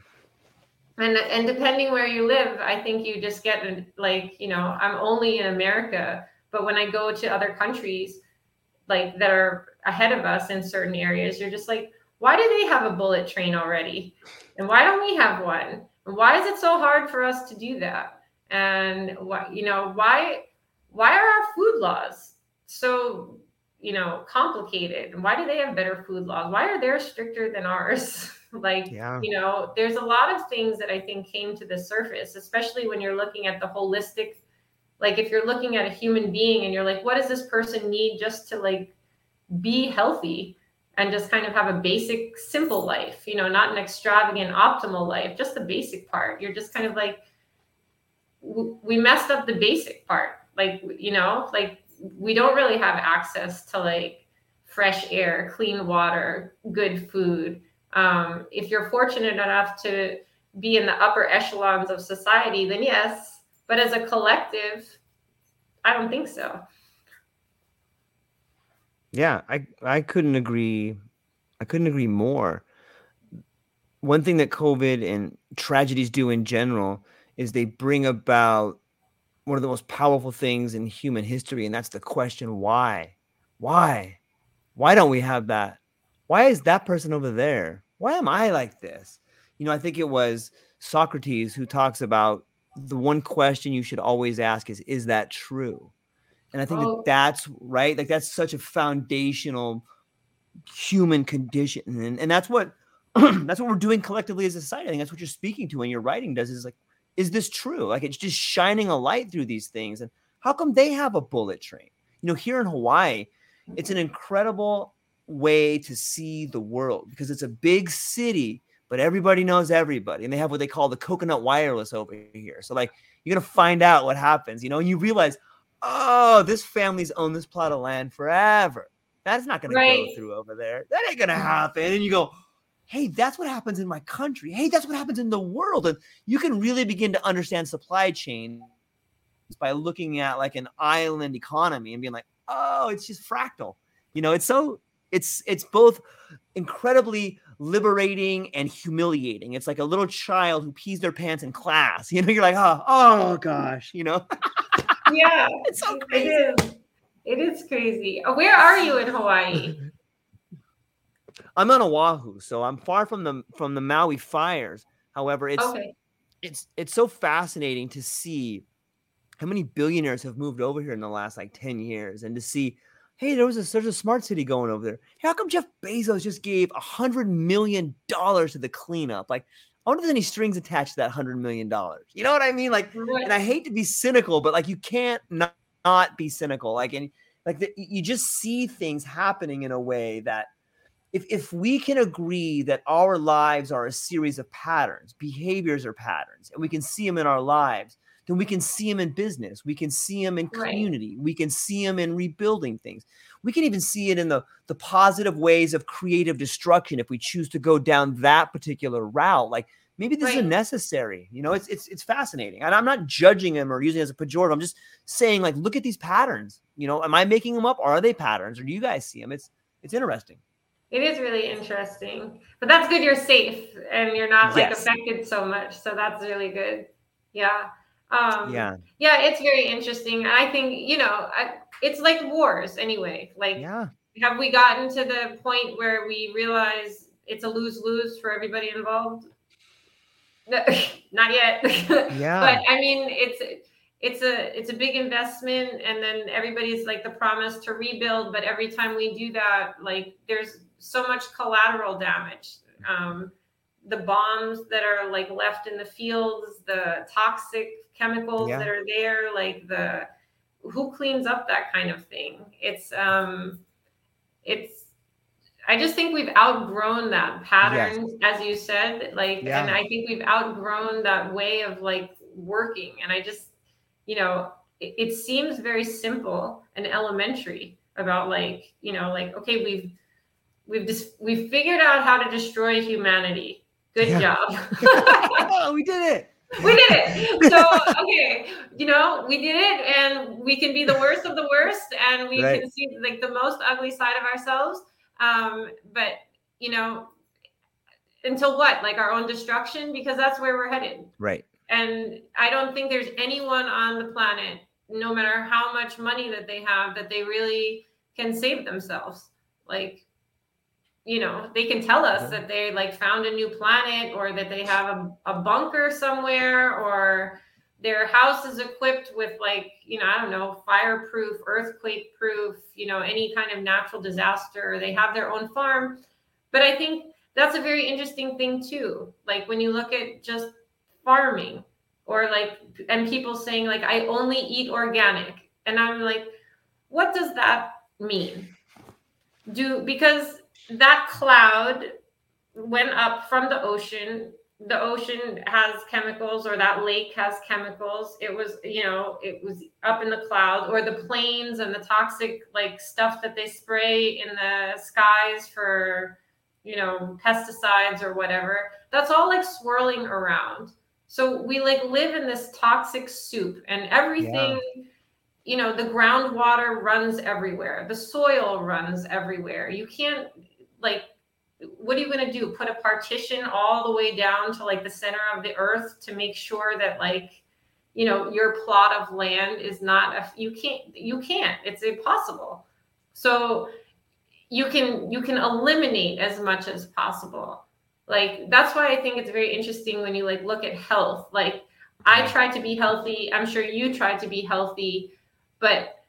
And, and depending where you live, I think you just get like, you know, I'm only in America, but when I go to other countries, like that are ahead of us in certain areas, you're just like, why do they have a bullet train already? And why don't we have one? And why is it so hard for us to do that? And why, you know, why why are our food laws so, you know, complicated? And why do they have better food laws? Why are they stricter than ours? like, yeah. you know, there's a lot of things that I think came to the surface, especially when you're looking at the holistic like if you're looking at a human being and you're like what does this person need just to like be healthy and just kind of have a basic simple life you know not an extravagant optimal life just the basic part you're just kind of like we messed up the basic part like you know like we don't really have access to like fresh air clean water good food um, if you're fortunate enough to be in the upper echelons of society then yes but as a collective, I don't think so. Yeah, I I couldn't agree. I couldn't agree more. One thing that COVID and tragedies do in general is they bring about one of the most powerful things in human history, and that's the question why? Why? Why don't we have that? Why is that person over there? Why am I like this? You know, I think it was Socrates who talks about the one question you should always ask is is that true and i think oh. that that's right like that's such a foundational human condition and, and that's what that's what we're doing collectively as a society i think that's what you're speaking to when your writing does is like is this true like it's just shining a light through these things and how come they have a bullet train you know here in hawaii it's an mm-hmm. incredible way to see the world because it's a big city but everybody knows everybody. And they have what they call the coconut wireless over here. So, like, you're going to find out what happens, you know, and you realize, oh, this family's owned this plot of land forever. That's not going right. to go through over there. That ain't going to mm-hmm. happen. And you go, hey, that's what happens in my country. Hey, that's what happens in the world. And you can really begin to understand supply chain by looking at like an island economy and being like, oh, it's just fractal. You know, it's so it's it's both incredibly liberating and humiliating. It's like a little child who pees their pants in class. You know, you're like, oh, oh, oh gosh, you know. yeah, it's so crazy. It is. It is crazy. Where are you in Hawaii? I'm on Oahu, so I'm far from the from the Maui fires. However, it's okay. it's it's so fascinating to see how many billionaires have moved over here in the last like 10 years and to see hey, there was a there's a smart city going over there. Hey, how come Jeff Bezos just gave a hundred million dollars to the cleanup? Like, I wonder if there's any strings attached to that hundred million dollars. You know what I mean? Like, and I hate to be cynical, but like, you can't not, not be cynical. Like, and like the, you just see things happening in a way that if if we can agree that our lives are a series of patterns, behaviors are patterns, and we can see them in our lives, then we can see them in business. We can see them in community. Right. We can see them in rebuilding things. We can even see it in the, the positive ways of creative destruction if we choose to go down that particular route. Like maybe this right. is necessary. You know, it's it's it's fascinating. And I'm not judging them or using it as a pejorative. I'm just saying, like, look at these patterns. You know, am I making them up or are they patterns? Or do you guys see them? It's it's interesting. It is really interesting. But that's good you're safe and you're not like yes. affected so much. So that's really good. Yeah. Um, yeah, yeah, it's very interesting. I think you know, I, it's like wars anyway. Like, yeah. have we gotten to the point where we realize it's a lose lose for everybody involved? Not yet. Yeah, but I mean, it's it's a it's a big investment, and then everybody's like the promise to rebuild. But every time we do that, like there's so much collateral damage. Um, the bombs that are like left in the fields, the toxic chemicals yeah. that are there, like the who cleans up that kind of thing. It's um it's I just think we've outgrown that pattern, yes. as you said. Like, yeah. and I think we've outgrown that way of like working. And I just, you know, it, it seems very simple and elementary about like, you know, like, okay, we've we've just we've figured out how to destroy humanity Good yeah. job. oh, we did it. we did it. So okay, you know, we did it, and we can be the worst of the worst, and we right. can see like the most ugly side of ourselves. Um, but you know, until what? Like our own destruction, because that's where we're headed. Right. And I don't think there's anyone on the planet, no matter how much money that they have, that they really can save themselves. Like you know they can tell us that they like found a new planet or that they have a, a bunker somewhere or their house is equipped with like you know i don't know fireproof earthquake proof you know any kind of natural disaster they have their own farm. But i think that's a very interesting thing too like when you look at just farming or like and people saying like i only eat organic and i'm like what does that mean? Do because that cloud went up from the ocean. The ocean has chemicals or that lake has chemicals. It was you know it was up in the cloud or the planes and the toxic like stuff that they spray in the skies for you know pesticides or whatever. That's all like swirling around. So we like live in this toxic soup and everything yeah. you know the groundwater runs everywhere. The soil runs everywhere. You can't like what are you going to do? Put a partition all the way down to like the center of the earth to make sure that like you know your plot of land is not a you can't you can't it's impossible. So you can you can eliminate as much as possible. Like that's why i think it's very interesting when you like look at health. Like i try to be healthy. I'm sure you try to be healthy but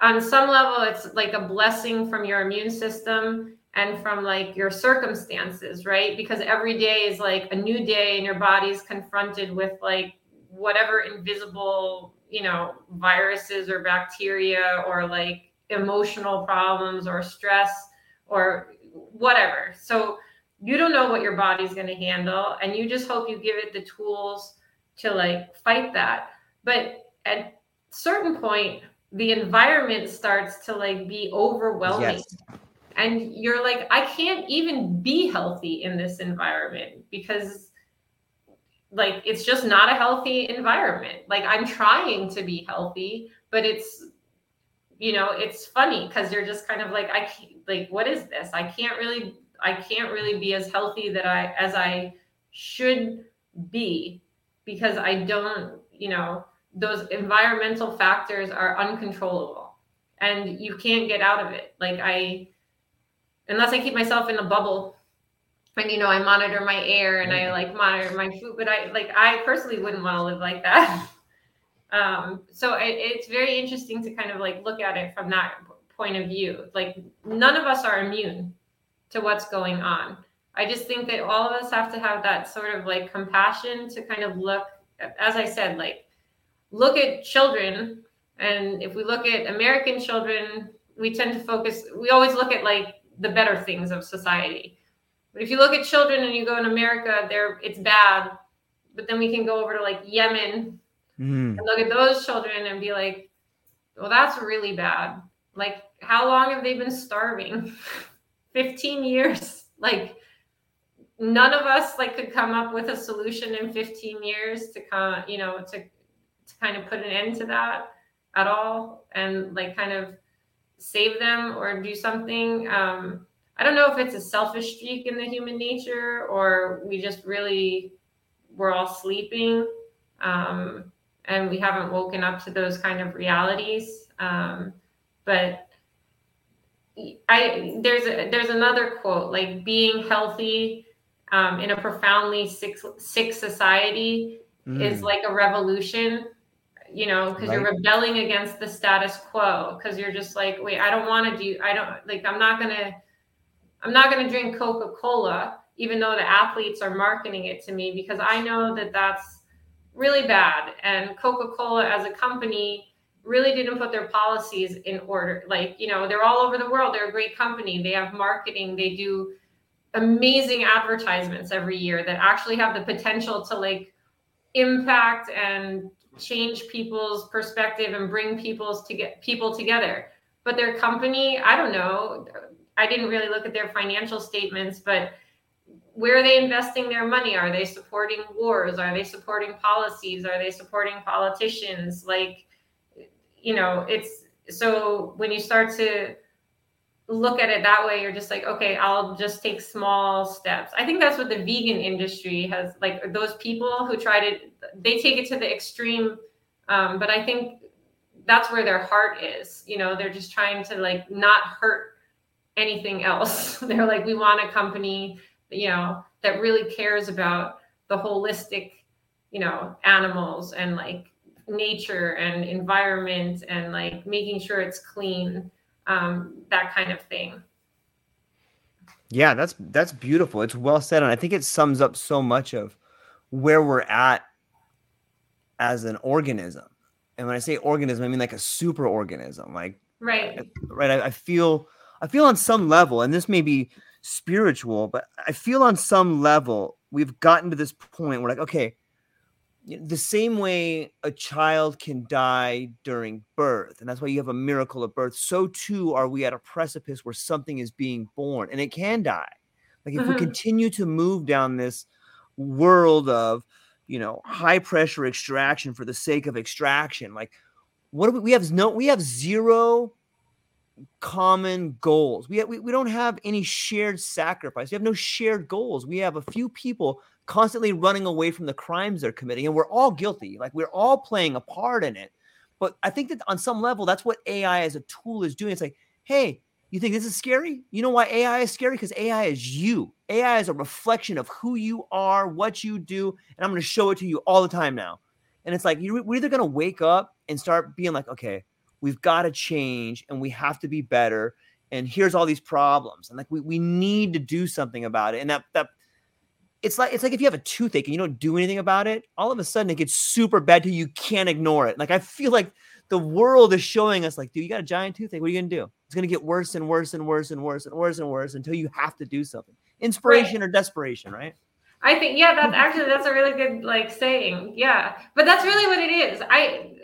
on some level it's like a blessing from your immune system and from like your circumstances, right? Because every day is like a new day and your body's confronted with like whatever invisible, you know, viruses or bacteria or like emotional problems or stress or whatever. So you don't know what your body's going to handle and you just hope you give it the tools to like fight that. But at certain point the environment starts to like be overwhelming. Yes and you're like i can't even be healthy in this environment because like it's just not a healthy environment. Like i'm trying to be healthy but it's you know it's funny because you're just kind of like i can't like what is this? I can't really i can't really be as healthy that i as i should be because i don't you know those environmental factors are uncontrollable and you can't get out of it. Like i unless I keep myself in a bubble and you know I monitor my air and I like monitor my food, but I like I personally wouldn't want to live like that. um, so it, it's very interesting to kind of like look at it from that point of view. Like none of us are immune to what's going on. I just think that all of us have to have that sort of like compassion to kind of look, as I said, like look at children. And if we look at American children, we tend to focus, we always look at like the better things of society. But if you look at children and you go in America, there it's bad. But then we can go over to like Yemen mm. and look at those children and be like, well, that's really bad. Like, how long have they been starving? 15 years. Like, none of us like could come up with a solution in 15 years to come, you know, to to kind of put an end to that at all and like kind of save them or do something. Um, I don't know if it's a selfish streak in the human nature or we just really we're all sleeping um, and we haven't woken up to those kind of realities. Um, but I there's a, there's another quote like being healthy um, in a profoundly sick sick society mm. is like a revolution you know, because right. you're rebelling against the status quo. Because you're just like, wait, I don't want to do, I don't like, I'm not gonna, I'm not gonna drink Coca Cola, even though the athletes are marketing it to me, because I know that that's really bad. And Coca Cola as a company really didn't put their policies in order. Like, you know, they're all over the world. They're a great company. They have marketing. They do amazing advertisements every year that actually have the potential to like impact and change people's perspective and bring people's to get people together. But their company, I don't know. I didn't really look at their financial statements, but where are they investing their money are they supporting wars are they supporting policies are they supporting politicians like you know it's so when you start to look at it that way you're just like okay i'll just take small steps. I think that's what the vegan industry has like those people who try to they take it to the extreme um, but i think that's where their heart is you know they're just trying to like not hurt anything else. They're like we want a company you know that really cares about the holistic you know animals and like nature and environment and like making sure it's clean um, that kind of thing. Yeah, that's that's beautiful. It's well said, and I think it sums up so much of where we're at as an organism. And when I say organism, I mean like a super organism. Like right, right. I, I feel I feel on some level, and this may be spiritual, but I feel on some level we've gotten to this point where like, okay, the same way a child can die during birth, and that's why you have a miracle of birth, so too are we at a precipice where something is being born and it can die. Like if mm-hmm. we continue to move down this world of, you know, high pressure extraction for the sake of extraction, like what do we, we have no we have zero common goals. We, have, we we don't have any shared sacrifice. We have no shared goals. We have a few people constantly running away from the crimes they're committing. And we're all guilty. Like we're all playing a part in it. But I think that on some level, that's what AI as a tool is doing. It's like, hey, you think this is scary? You know why AI is scary? Because AI is you. AI is a reflection of who you are, what you do, and I'm going to show it to you all the time now. And it's like we're either going to wake up and start being like, okay, we've got to change and we have to be better. And here's all these problems, and like we, we need to do something about it. And that that it's like it's like if you have a toothache and you don't do anything about it, all of a sudden it gets super bad to you can't ignore it. Like I feel like the world is showing us, like, dude, you got a giant toothache. What are you gonna do? It's gonna get worse and worse and worse and worse and worse and worse until you have to do something. Inspiration right. or desperation, right? I think yeah, that's actually that's a really good like saying. Yeah, but that's really what it is. I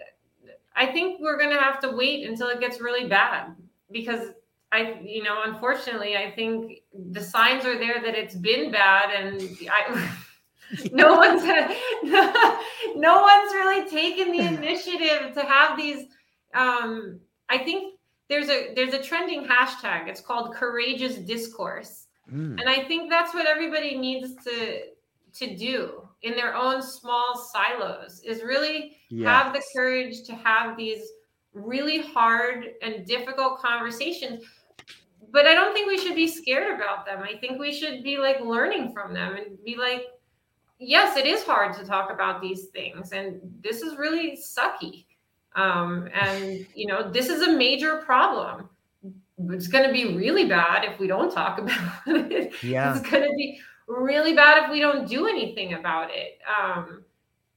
I think we're gonna have to wait until it gets really bad because I, you know, unfortunately, I think the signs are there that it's been bad, and I, no one's no, no one's really taken the initiative to have these. Um, I think there's a there's a trending hashtag. It's called courageous discourse, mm. and I think that's what everybody needs to to do in their own small silos. Is really yes. have the courage to have these really hard and difficult conversations but I don't think we should be scared about them. I think we should be like learning from them and be like, yes, it is hard to talk about these things, and this is really sucky. Um, and you know, this is a major problem. It's going to be really bad if we don't talk about it. Yeah. It's going to be really bad if we don't do anything about it. Um,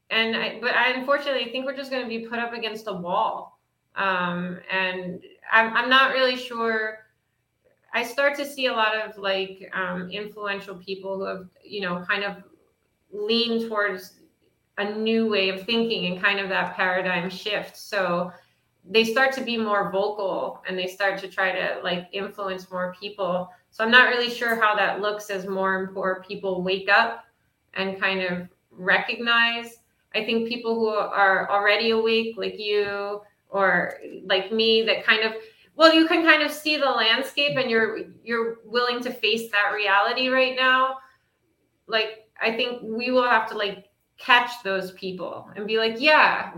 and I, but I unfortunately I think we're just going to be put up against a wall. Um, and I'm, I'm not really sure I start to see a lot of like um, influential people who have, you know, kind of leaned towards a new way of thinking and kind of that paradigm shift. So they start to be more vocal and they start to try to like influence more people. So I'm not really sure how that looks as more and more people wake up and kind of recognize. I think people who are already awake, like you or like me, that kind of well you can kind of see the landscape and you're you're willing to face that reality right now. Like i think we will have to like catch those people and be like yeah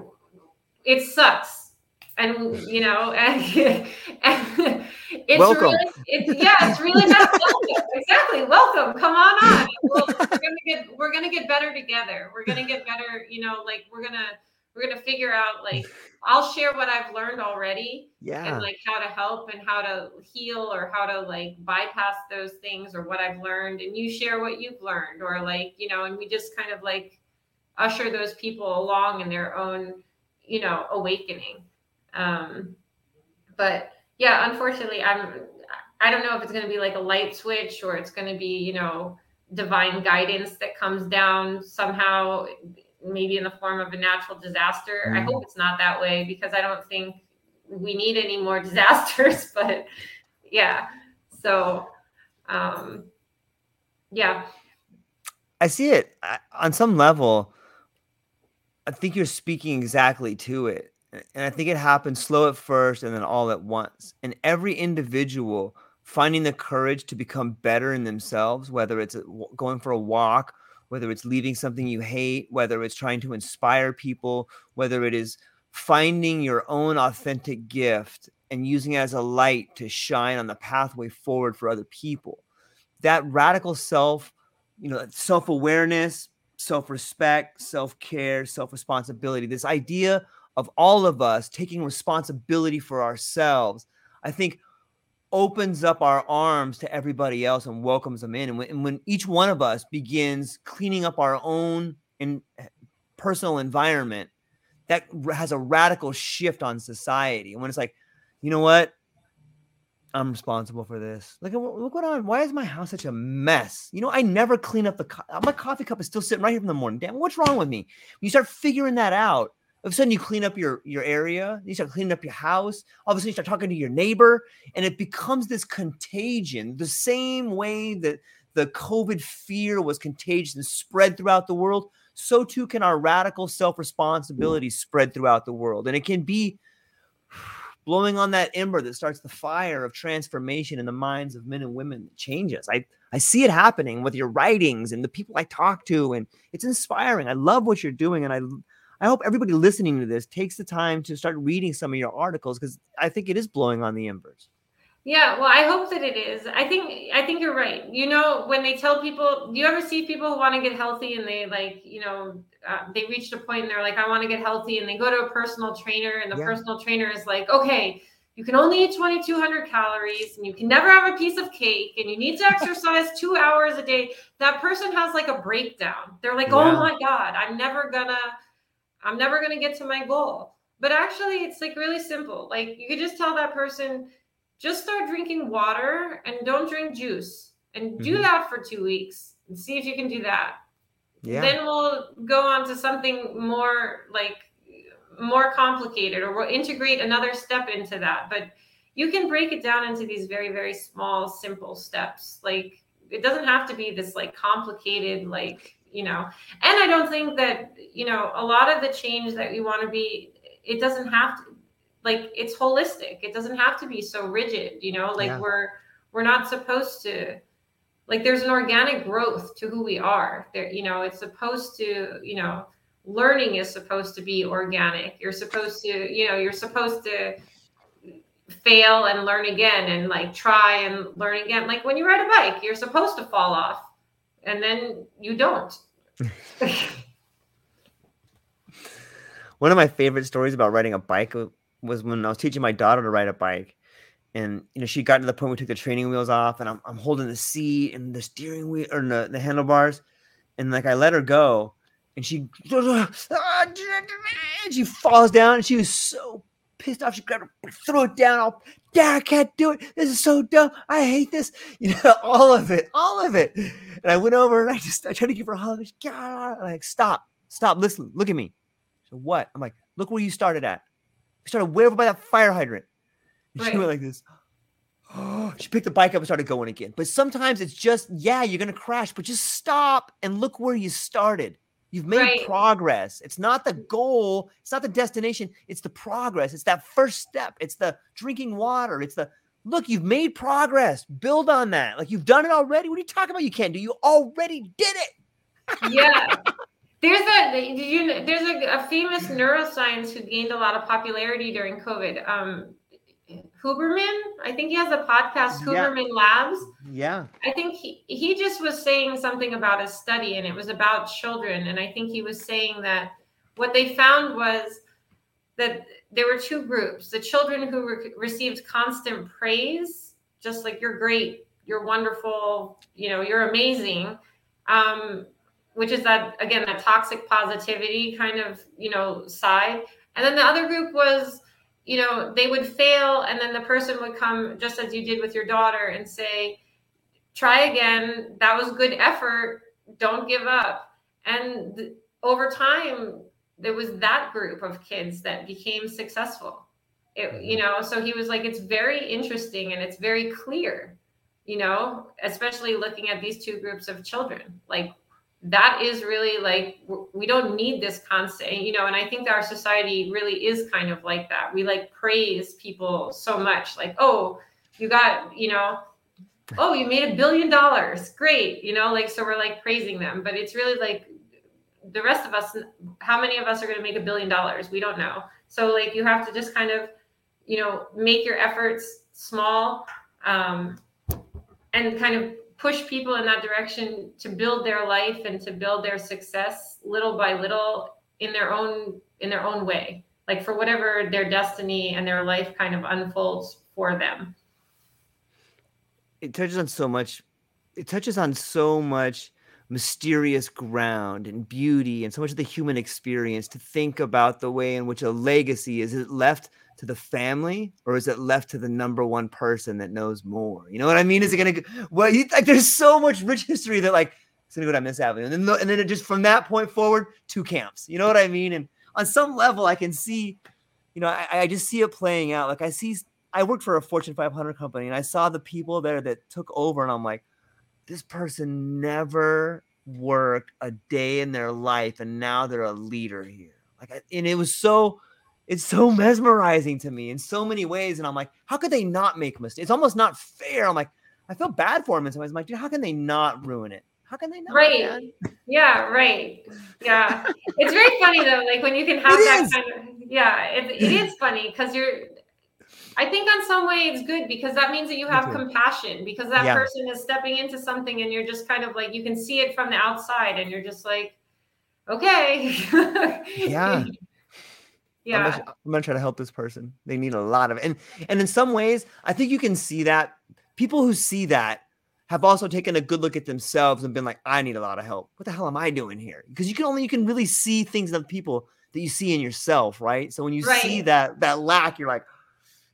it sucks. And you know and, and it's welcome. really it's yeah it's really not welcome. Exactly. Welcome. Come on on. We're gonna get we're gonna get better together. We're gonna get better you know like we're gonna we're going to figure out like i'll share what i've learned already yeah. and like how to help and how to heal or how to like bypass those things or what i've learned and you share what you've learned or like you know and we just kind of like usher those people along in their own you know awakening. Um but yeah unfortunately i'm i don't know if it's going to be like a light switch or it's going to be you know divine guidance that comes down somehow maybe in the form of a natural disaster. Mm. I hope it's not that way because I don't think we need any more disasters. But yeah, so um, yeah. I see it I, on some level. I think you're speaking exactly to it. And I think it happens slow at first and then all at once. And every individual finding the courage to become better in themselves, whether it's going for a walk, whether it's leaving something you hate, whether it's trying to inspire people, whether it is finding your own authentic gift and using it as a light to shine on the pathway forward for other people. That radical self, you know, self awareness, self respect, self care, self responsibility, this idea of all of us taking responsibility for ourselves, I think opens up our arms to everybody else and welcomes them in. And when, and when each one of us begins cleaning up our own in, eh, personal environment, that has a radical shift on society. And when it's like, you know what? I'm responsible for this. At look what on. Why is my house such a mess? You know, I never clean up the co- my coffee cup is still sitting right here from the morning. Damn, what's wrong with me? When you start figuring that out, all of a sudden you clean up your your area. You start cleaning up your house. All of a sudden you start talking to your neighbor, and it becomes this contagion. The same way that the COVID fear was contagious and spread throughout the world, so too can our radical self responsibility spread throughout the world, and it can be blowing on that ember that starts the fire of transformation in the minds of men and women that changes. I I see it happening with your writings and the people I talk to, and it's inspiring. I love what you're doing, and I I hope everybody listening to this takes the time to start reading some of your articles because I think it is blowing on the embers. Yeah, well, I hope that it is. I think I think you're right. You know, when they tell people, do you ever see people who want to get healthy and they like, you know, uh, they reached a point and they're like, I want to get healthy, and they go to a personal trainer, and the yeah. personal trainer is like, okay, you can only eat 2,200 calories, and you can never have a piece of cake, and you need to exercise two hours a day. That person has like a breakdown. They're like, oh yeah. oh my god, I'm never gonna, I'm never gonna get to my goal. But actually, it's like really simple. Like you could just tell that person just start drinking water and don't drink juice and do mm-hmm. that for two weeks and see if you can do that. Yeah. Then we'll go on to something more like more complicated or we'll integrate another step into that. But you can break it down into these very, very small, simple steps. Like it doesn't have to be this like complicated, like, you know, and I don't think that, you know, a lot of the change that we want to be, it doesn't have to, like it's holistic. It doesn't have to be so rigid you know? Like yeah. we're we're not supposed to like there's an organic growth to who we are. There you know it's supposed to you know learning is supposed to be organic. You're supposed to you know you're supposed to fail and learn again and like try and learn again. Like when you ride a bike you're supposed to fall off and then you don't one of my favorite stories about riding a bike was when I was teaching my daughter to ride a bike. And you know, she got to the point we took the training wheels off, and I'm, I'm holding the seat and the steering wheel or the, the handlebars, and like I let her go, and she ah, and she falls down, and she was so pissed off. She grabbed her, threw it down. All, Dad, I can't do it. This is so dumb. I hate this. You know, all of it, all of it. And I went over and I just I tried to give her a hug. She, I'm like, stop, stop, listen, look at me. So what? I'm like, look where you started at. We started way over by that fire hydrant. And. She went like this. Oh, she picked the bike up and started going again. But sometimes it's just, yeah, you're gonna crash, but just stop and look where you started. You've made right. progress. It's not the goal, it's not the destination, it's the progress. It's that first step. It's the drinking water. It's the look, you've made progress. Build on that. Like you've done it already. What are you talking about? You can't do. You already did it. yeah. There's a you there's a, a, famous neuroscience who gained a lot of popularity during COVID. Um, Huberman, I think he has a podcast, Huberman yeah. Labs. Yeah. I think he, he just was saying something about a study and it was about children. And I think he was saying that what they found was that there were two groups the children who re- received constant praise, just like you're great, you're wonderful, you know, you're amazing. Um, which is that again that toxic positivity kind of you know side and then the other group was you know they would fail and then the person would come just as you did with your daughter and say try again. That was good effort. Don't give up. And th- over time there was that group of kids that became successful. It, mm-hmm. you know so he was like it's very interesting and it's very clear you know especially looking at these two groups of children. Like that is really like we don't need this constant you know and i think that our society really is kind of like that. We like praise people so much like oh you got you know oh you made a billion dollars. Great you know like so we're like praising them. But it's really like the rest of us how many of us are going to make a billion dollars? We don't know. So like you have to just kind of you know make your efforts small um, and kind of push people in that direction to build their life and to build their success little by little in their own in their own way. Like for whatever their destiny and their life kind of unfolds for them. It touches on so much it touches on so much mysterious ground and beauty and so much of the human experience to think about the way in which a legacy is left to the family or is it left to the number one person that knows more? You know what I mean? Is it gonna well you, like there's so much rich history that like it's gonna go down Miss Avenue. And then and then it just from that point forward, two camps. You know what I mean? And on some level I can see, you know, I, I just see it playing out. Like I see I worked for a Fortune 500 company and I saw the people there that took over and I'm like, this person never worked a day in their life and now they're a leader here. Like and it was so it's so mesmerizing to me in so many ways. And I'm like, how could they not make mistakes? It's almost not fair. I'm like, I feel bad for them in some ways. I'm like, dude, how can they not ruin it? How can they not? Right. Yeah, right. Yeah. it's very funny though, like when you can have it that is. kind of yeah, it, it is funny because you're I think on some way it's good because that means that you have compassion because that yeah. person is stepping into something and you're just kind of like you can see it from the outside and you're just like, okay. yeah. Yeah. I'm gonna, I'm gonna try to help this person. They need a lot of it. And and in some ways, I think you can see that people who see that have also taken a good look at themselves and been like, I need a lot of help. What the hell am I doing here? Because you can only you can really see things in other people that you see in yourself, right? So when you right. see that that lack, you're like,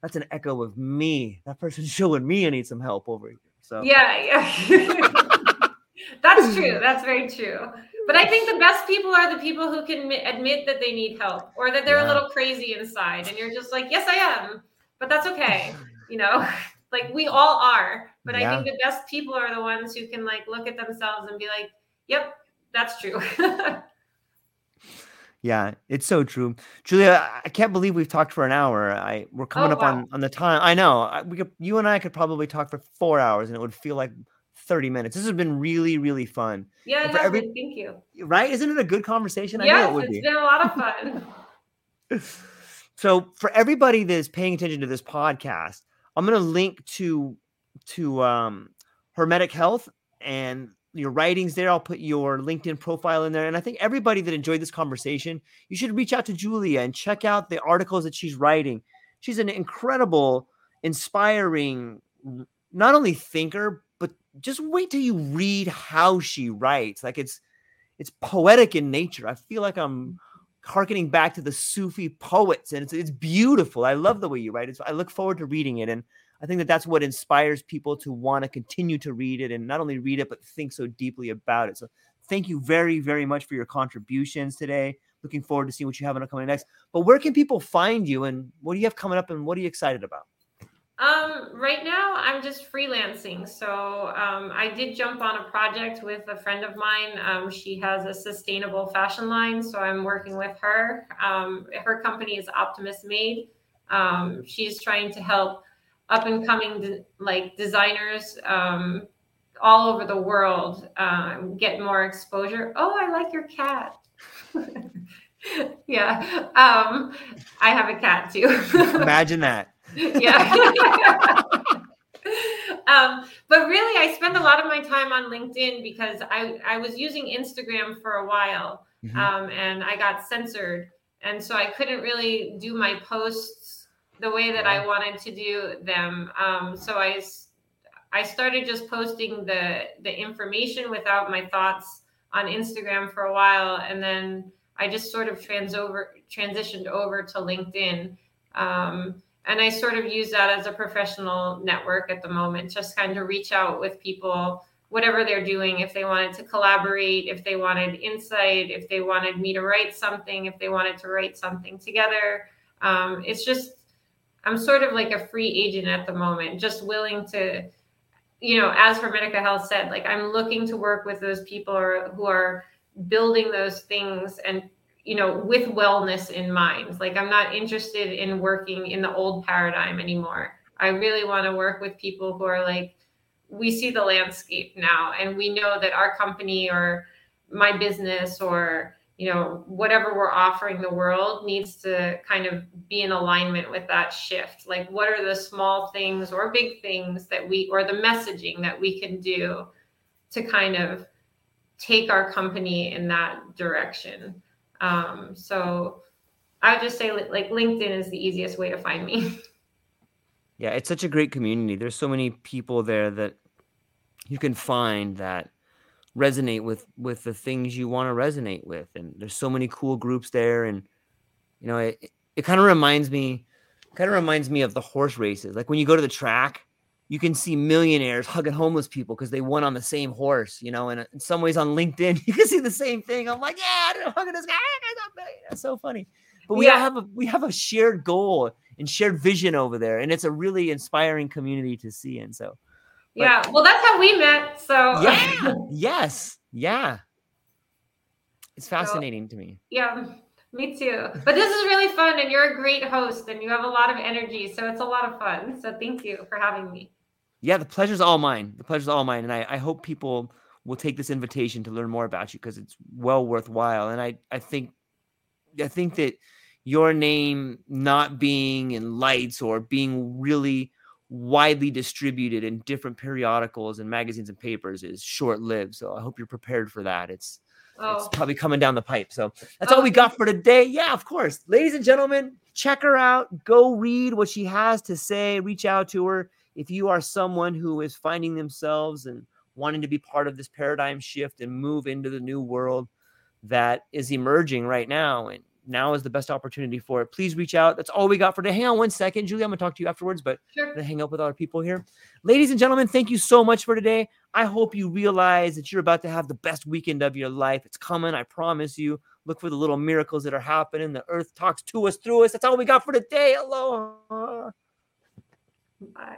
that's an echo of me. That person's showing me I need some help over here. So yeah, yeah. that's true. That's very true. But I think the best people are the people who can admit that they need help or that they're yeah. a little crazy inside. And you're just like, yes, I am. But that's okay. You know, like we all are. But yeah. I think the best people are the ones who can like look at themselves and be like, yep, that's true. yeah, it's so true. Julia, I can't believe we've talked for an hour. I we're coming oh, up wow. on on the time. I know. I, we could, you and I could probably talk for 4 hours and it would feel like 30 minutes. This has been really, really fun. Yeah, no, every, thank you. Right? Isn't it a good conversation? Yes, it it's be. been a lot of fun. so for everybody that is paying attention to this podcast, I'm gonna link to to um Hermetica Health and your writings there. I'll put your LinkedIn profile in there. And I think everybody that enjoyed this conversation, you should reach out to Julia and check out the articles that she's writing. She's an incredible, inspiring, not only thinker, just wait till you read how she writes. Like it's it's poetic in nature. I feel like I'm harkening back to the Sufi poets, and it's it's beautiful. I love the way you write it. I look forward to reading it, and I think that that's what inspires people to want to continue to read it, and not only read it but think so deeply about it. So thank you very very much for your contributions today. Looking forward to seeing what you have in coming next. But where can people find you, and what do you have coming up, and what are you excited about? Um, right now, I'm just freelancing. So um, I did jump on a project with a friend of mine. Um, she has a sustainable fashion line, so I'm working with her. Um, her company is Optimist Made. Um, she's trying to help up and coming de- like designers um, all over the world get more exposure. Oh, I like your cat. yeah, I have a cat too. Imagine that yeah. um, but really, I spend a lot of my time on LinkedIn because I, I was using Instagram for a while mm-hmm. um, and I got censored. And so I couldn't really do my posts the way that I wanted to do them. Um, so I, I started just posting the, the information without my thoughts on Instagram for a while. And then I just sort of trans over, transitioned over to LinkedIn. Um, and I sort of use that as a professional network at the moment, just kind of reach out with people, whatever they're doing, if they wanted to collaborate, if they wanted insight, if they wanted me to write something, if they wanted to write something together. Um, it's just, I'm sort of like a free agent at the moment, just willing to you know, as Hermetica Health said, like I'm looking to work with those people who are building those things and you know with wellness in mind. Like i'm not interested in working in the old paradigm anymore. I really want to work with people who are like we see the landscape now and we know that our company or my business or you know whatever we're offering the world needs to kind of be in alignment with that shift. Like what are the small things or big things that we or the messaging that we can do to kind of take our company in that direction um, so i would just say like linkedin is the easiest way to find me. Yeah it's such a great community. There's so many people there that you can find that resonate with with the things you want to resonate with and there's so many cool groups there and you know it, it kind of reminds me kind of reminds me of the horse races. Like when you go to the track you can see millionaires hugging homeless people because they won on the same horse you know and uh, in some ways on linkedin you can see the same thing i'm like yeah i'm hugging this guy that's so funny but we yeah. all have a we have a shared goal and shared vision over there and it's a really inspiring community to see and so but, yeah. Well, that's how we met. So yeah. yes. Yeah. It's fascinating so, to me. Yeah. Me too. But this is really fun, and you're a great host, and you have a lot of energy. So it's a lot of fun. So thank you for having me. Yeah, the pleasure's all mine. The pleasure's all mine, and I, I hope people will take this invitation to learn more about you because it's well worthwhile. And I, I think, I think that your name not being in lights or being really widely distributed in different periodicals and magazines and papers is short lived. So I hope you're prepared for that. It's oh. it's probably coming down the pipe. So that's oh. all we oh. got for today. Yeah, of course. Ladies and gentlemen, check her out. Go read what she has to say. Reach out to her. If you are someone who is finding themselves and wanting to be part of this paradigm shift and move into the new world that is emerging right now and now is the best opportunity for it. Please reach out. That's all we got for today. Hang on one second, Julie. I'm gonna talk to you afterwards, but sure. to hang out with other people here. Ladies and gentlemen, thank you so much for today. I hope you realize that you're about to have the best weekend of your life. It's coming, I promise you. Look for the little miracles that are happening. The earth talks to us through us. That's all we got for today. Aloha. Bye.